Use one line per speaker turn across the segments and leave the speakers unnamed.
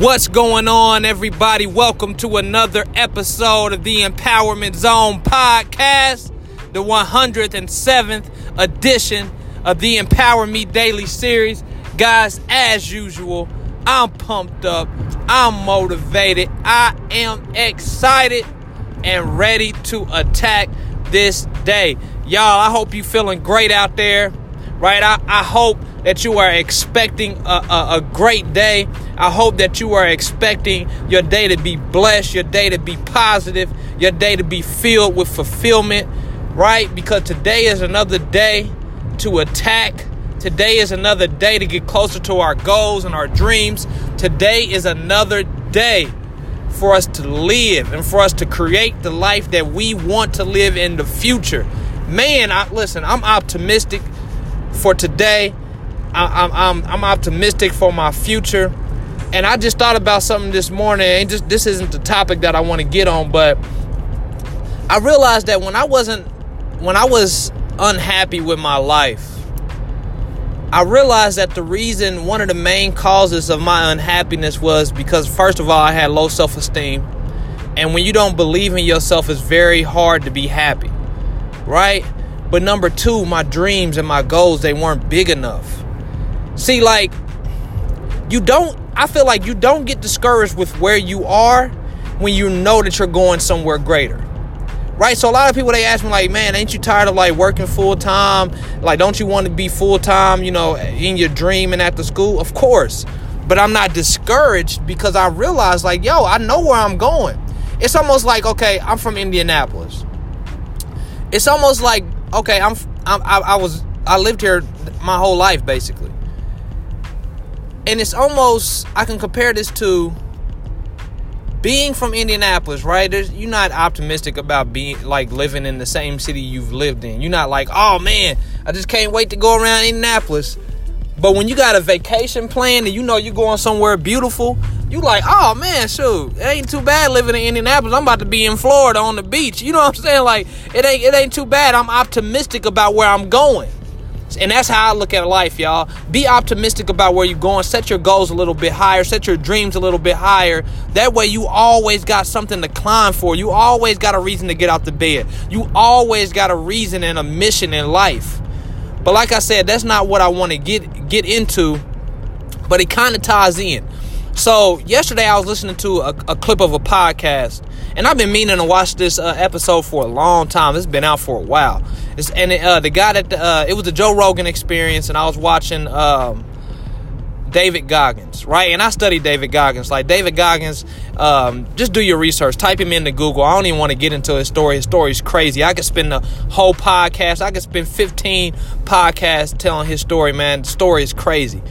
What's going on, everybody? Welcome to another episode of the Empowerment Zone podcast, the 107th edition of the Empower Me Daily series. Guys, as usual, I'm pumped up, I'm motivated, I am excited and ready to attack this day. Y'all, I hope you feeling great out there, right? I, I hope that you are expecting a, a, a, great day. I hope that you are expecting your day to be blessed, your day to be positive, your day to be filled with fulfillment, right? Because today is another day to attack. Today is another day to get closer to our goals and our dreams. Today is another day for us to live and for us to create the life that we want to live in the future. Man, I listen, I'm optimistic for today. I, am I'm, I'm optimistic for my future. And I just thought about something this morning. And just this isn't the topic that I want to get on, but I realized that when I wasn't when I was unhappy with my life, I realized that the reason one of the main causes of my unhappiness was because first of all, I had low self-esteem. And when you don't believe in yourself, it's very hard to be happy. Right? But number 2, my dreams and my goals, they weren't big enough. See, like, you don't, I feel like you don't get discouraged with where you are when you know that you're going somewhere greater. Right? So a lot of people they ask me like, man, ain't you tired of like working full time? Like, don't you want to be full time, you know, in your dream and the school? Of course. But I'm not discouraged because I realize like, yo, I know where I'm going. It's almost like, okay, I'm from Indianapolis. It's almost like, okay, I'm, I'm I, I was I lived here my whole life basically and it's almost I can compare this to being from Indianapolis, right? There's, you're not optimistic about being like living in the same city you've lived in. You're not like, oh man, I just can't wait to go around Indianapolis. But when you got a vacation planned and you know you're going somewhere beautiful, you like, oh man, shoot, it ain't too bad living in Indianapolis. I'm about to be in Florida on the beach. You know what I'm saying? Like, it ain't it ain't too bad. I'm optimistic about where I'm going. And that's how I look at life, y'all. Be optimistic about where you're going. Set your goals a little bit higher. Set your dreams a little bit higher. That way, you always got something to climb for. You always got a reason to get out the bed. You always got a reason and a mission in life. But like I said, that's not what I want to get get into. But it kind of ties in. So yesterday I was listening to a, a, clip of a podcast, and I've been meaning to watch this uh, episode for a long time. It's been out for a while. It's, and it, uh, the guy that uh, it was the Joe Rogan experience, and I was watching um, David Goggins, right? And I studied David Goggins. Like David Goggins, um, just do your research. Type him into Google. I don't even want to get into his story. His story is crazy. I could spend the whole podcast. I could spend 15 podcasts telling his story, man. The story is crazy.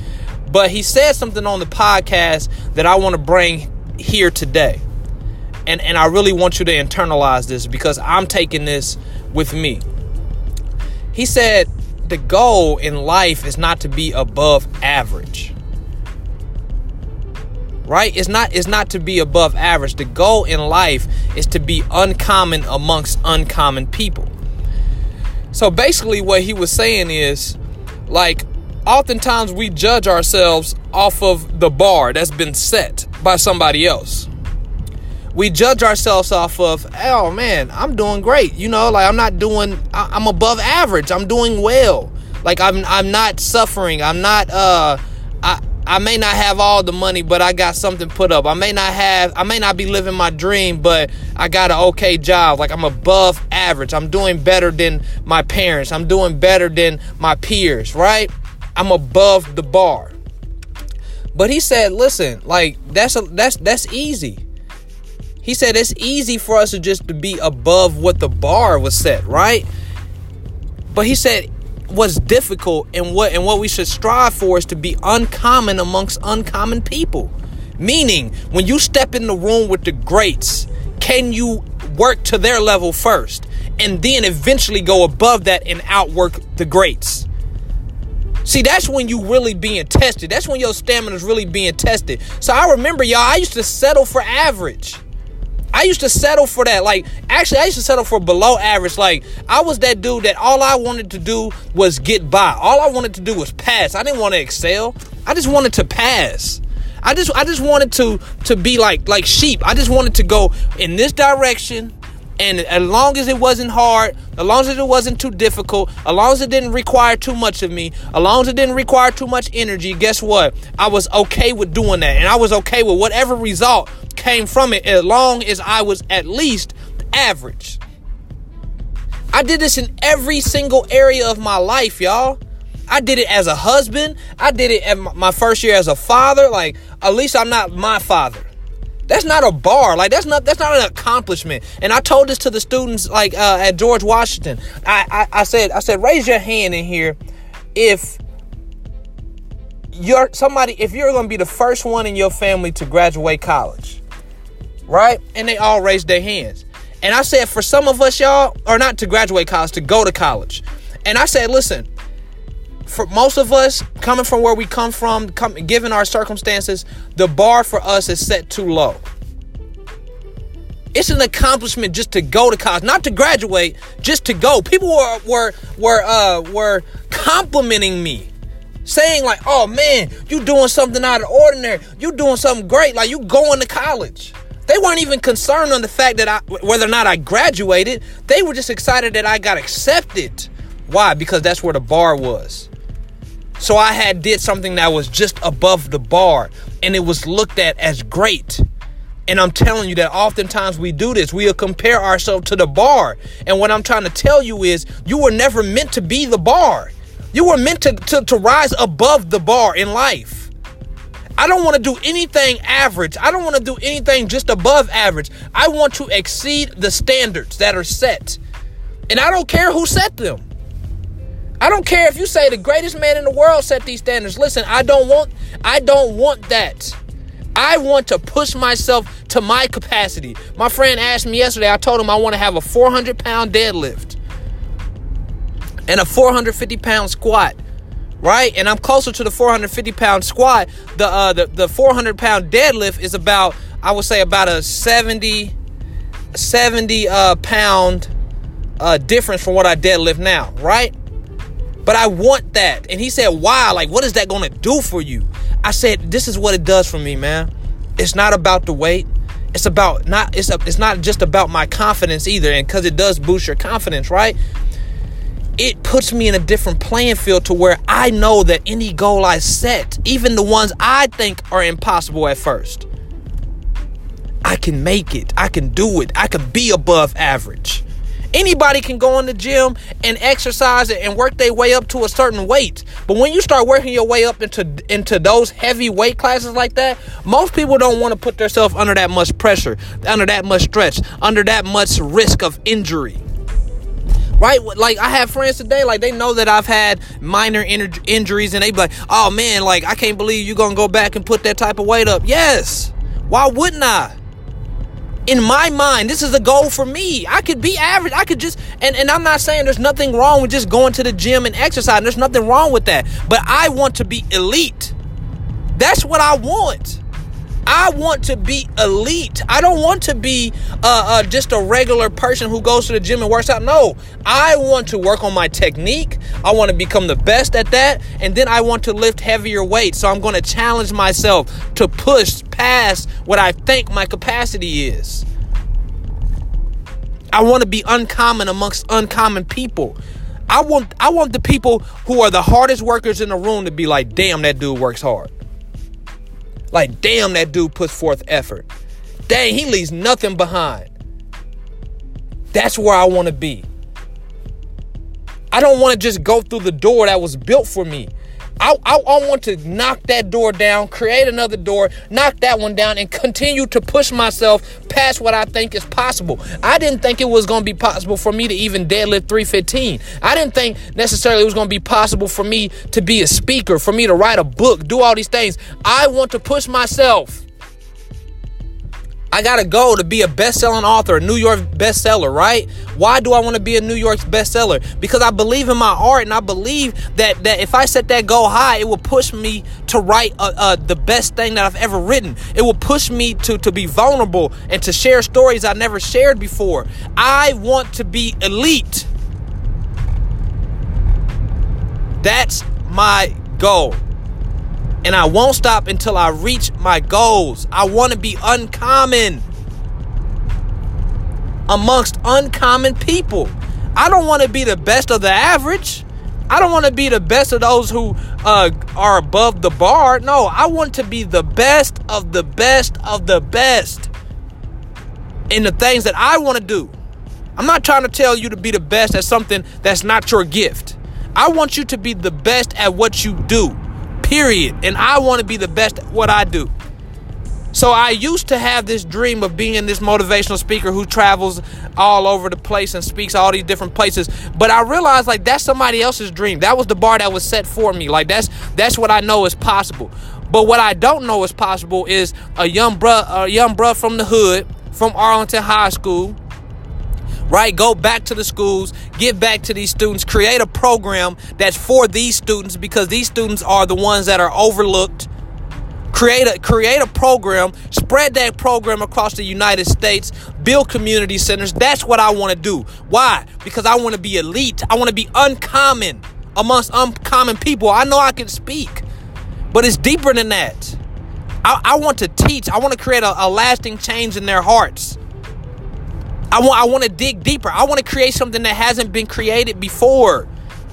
But he said something on the podcast that I want to bring here today. And, and I really want you to internalize this because I'm taking this with me. He said the goal in life is not to be above average. Right? It's not it's not to be above average. The goal in life is to be uncommon amongst uncommon people. So basically what he was saying is like oftentimes we judge ourselves off of the bar that's been set by somebody else. We judge ourselves off of, oh man, I'm doing great. You know, like I'm not doing, I'm above average. I'm doing well. Like I'm, I'm not suffering. I'm not, uh, I, I may not have all the money, but I got something put up. I may not have, I may not be living my dream, but I got an okay job. Like I'm above average. I'm doing better than my parents. I'm doing better than my peers, right? I'm above the bar. But he said, listen, like that's a, that's that's easy. He said it's easy for us to just to be above what the bar was set, right? But he said what's difficult and what and what we should strive for is to be uncommon amongst uncommon people. Meaning, when you step in the room with the greats, can you work to their level first and then eventually go above that and outwork the greats? See, that's when you really being tested. That's when your stamina is really being tested. So I remember, y'all, I used to settle for average. I used to settle for that. Like, actually, I used to settle for below average. Like, I was that dude that all I wanted to do was get by. All I wanted to do was pass. I didn't want to excel. I just wanted to pass. I just I just wanted to to be like like sheep. I just wanted to go in this direction. And as long as it wasn't hard, as long as it wasn't too difficult, as long as it didn't require too much of me, as long as it didn't require too much energy, guess what? I was okay with doing that. And I was okay with whatever result came from it as long as I was at least average. I did this in every single area of my life, y'all. I did it as a husband. I did it at my first year as a father. Like, at least I'm not my father. That's not a bar. Like that's not that's not an accomplishment. And I told this to the students like uh, at George Washington. I, I I said I said raise your hand in here if you're somebody if you're going to be the first one in your family to graduate college. Right? And they all raised their hands. And I said for some of us y'all or not to graduate college to go to college. And I said listen, for most of us coming from where we come from come, given our circumstances the bar for us is set too low. It's an accomplishment just to go to college not to graduate just to go. People were were were uh were complimenting me saying like oh man you doing something out of ordinary. You doing something great. Like you going to college. They weren't even concerned on the fact that I whether or not I graduated. They were just excited that I got accepted. Why? Because that's where the bar was so I had did something that was just above the bar and it was looked at as great. And I'm telling you that oftentimes we do this. We'll compare ourselves to the bar. And what I'm trying to tell you is you were never meant to be the bar. You were meant to, to, to rise above the bar in life. I don't want to do anything average. I don't want to do anything just above average. I want to exceed the standards that are set. And I don't care who set them. I don't care if you say the greatest man in the world set these standards. Listen, I don't want I don't want that. I want to push myself to my capacity. My friend asked me yesterday, I told him I want to have a 400 pound deadlift and a 450 pound squat. Right? And I'm closer to the 450 pound squat. The uh the, the 400 pound deadlift is about, I would say about a 70 70 uh pound uh difference from what I deadlift now, right? But I want that. And he said, Why? Like, what is that going to do for you? I said, This is what it does for me, man. It's not about the weight. It's about not it's a, it's not just about my confidence either and cuz it does boost your confidence, right? It puts me in a different playing field to where I know that any goal I set, even the ones I think are impossible at first, I can make it. I can do it. I can be above average. Anybody can go in the gym and exercise and work their way up to a certain weight. But when you start working your way up into into those heavy weight classes like that, most people don't want to put themselves under that much pressure, under that much stress, under that much risk of injury. Right? Like I have friends today, like they know that I've had minor in- injuries and they be like, "Oh man, like I can't believe you're going to go back and put that type of weight up." Yes. Why wouldn't I? In my mind, this is a goal for me. I could be average. I could just and, and I'm not saying there's nothing wrong with just going to the gym and exercising. There's nothing wrong with that. But I want to be elite. That's what I want. I want to be elite. I don't want to be uh, uh, just a regular person who goes to the gym and works out. No, I want to work on my technique. I want to become the best at that. And then I want to lift heavier weights. So I'm going to challenge myself to push past what I think my capacity is. I want to be uncommon amongst uncommon people. I want I want the people who are the hardest workers in the room to be like, damn, that dude works hard. Like, damn, that dude puts forth effort. Dang, he leaves nothing behind. That's where I want to be. I don't want to just go through the door that was built for me. I, I, I, want to knock that door down, create another door, knock that one down, and continue to push myself past what I think is possible. I didn't think it was going to be possible for me to even deadlift 315. I didn't think necessarily it was going to be possible for me to be a speaker, for me to write a book, do all these things. I want to push myself. I got to go to be a best-selling author, a New York bestseller, right? Why do I want to be a New York bestseller? Because I believe in my art and I believe that that if I set that goal high, it will push me to write uh, uh, the best thing that I've ever written. It will push me to to be vulnerable and to share stories I never shared before. I want to be elite. That's my goal. And I won't stop until I reach my goals. I want to be uncommon amongst uncommon people. I don't want to be the best of the average. I don't want to be the best of those who uh, are above the bar. No, I want to be the best of the best of the best in the things that I want to do. I'm not trying to tell you to be the best at something that's not your gift. I want you to be the best at what you do, period. And I want to be the best at what I do. So I used to have this dream of being this motivational speaker who travels all over the place and speaks all these different places. But I realized like that's somebody else's dream. That was the bar that was set for me. Like that's that's what I know is possible. But what I don't know is possible is a young bruh, a young bruh from the hood, from Arlington High School, right? Go back to the schools, give back to these students, create a program that's for these students because these students are the ones that are overlooked. Create a create a program spread that program across the united states build community centers. That's what i want to do. Why? Because i want to be elite. I want to be uncommon amongst uncommon people. I know i can speak but it's deeper than that. I, I want to teach. I want to create a, a lasting change in their hearts i want i want to dig deeper i want to create something that hasn't been created before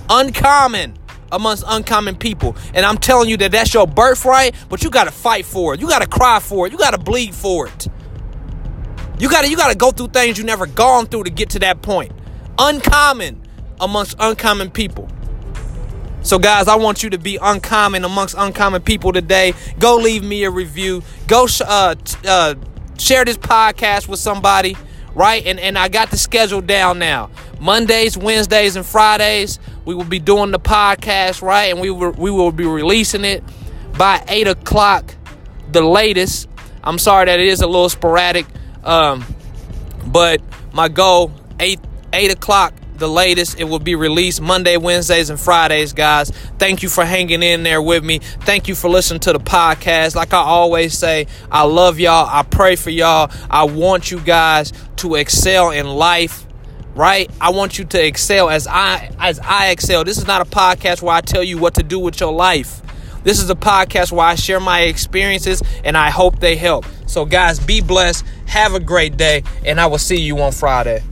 uncommon amongst uncommon people. And I'm telling you that that's your birthright, but you got to fight for it. You got to cry for it. You got to bleed for it. You got to you got to go through things you never gone through to get to that point. Uncommon amongst uncommon people. So guys, I want you to be uncommon amongst uncommon people today. Go leave me a review. Go uh, uh, share this podcast with somebody, right? And and I got the schedule down now. Mondays, Wednesdays, and Fridays we will be doing the podcast, right? And we will, we will be releasing it by 8 o'clock, the latest. I'm sorry that it is a little sporadic, um, but my goal, 8, 8 o'clock, the latest. It will be released Monday, Wednesdays, and Fridays, guys. Thank you for hanging in there with me. Thank you for listening to the podcast. Like I always say, I love y'all. I pray for y'all. I want you guys to excel in life right? I want you to excel as I as I excel. This is not a podcast where I tell you what to do with your life. This is a podcast where I share my experiences and I hope they help. So guys, be blessed. Have a great day and I will see you on Friday.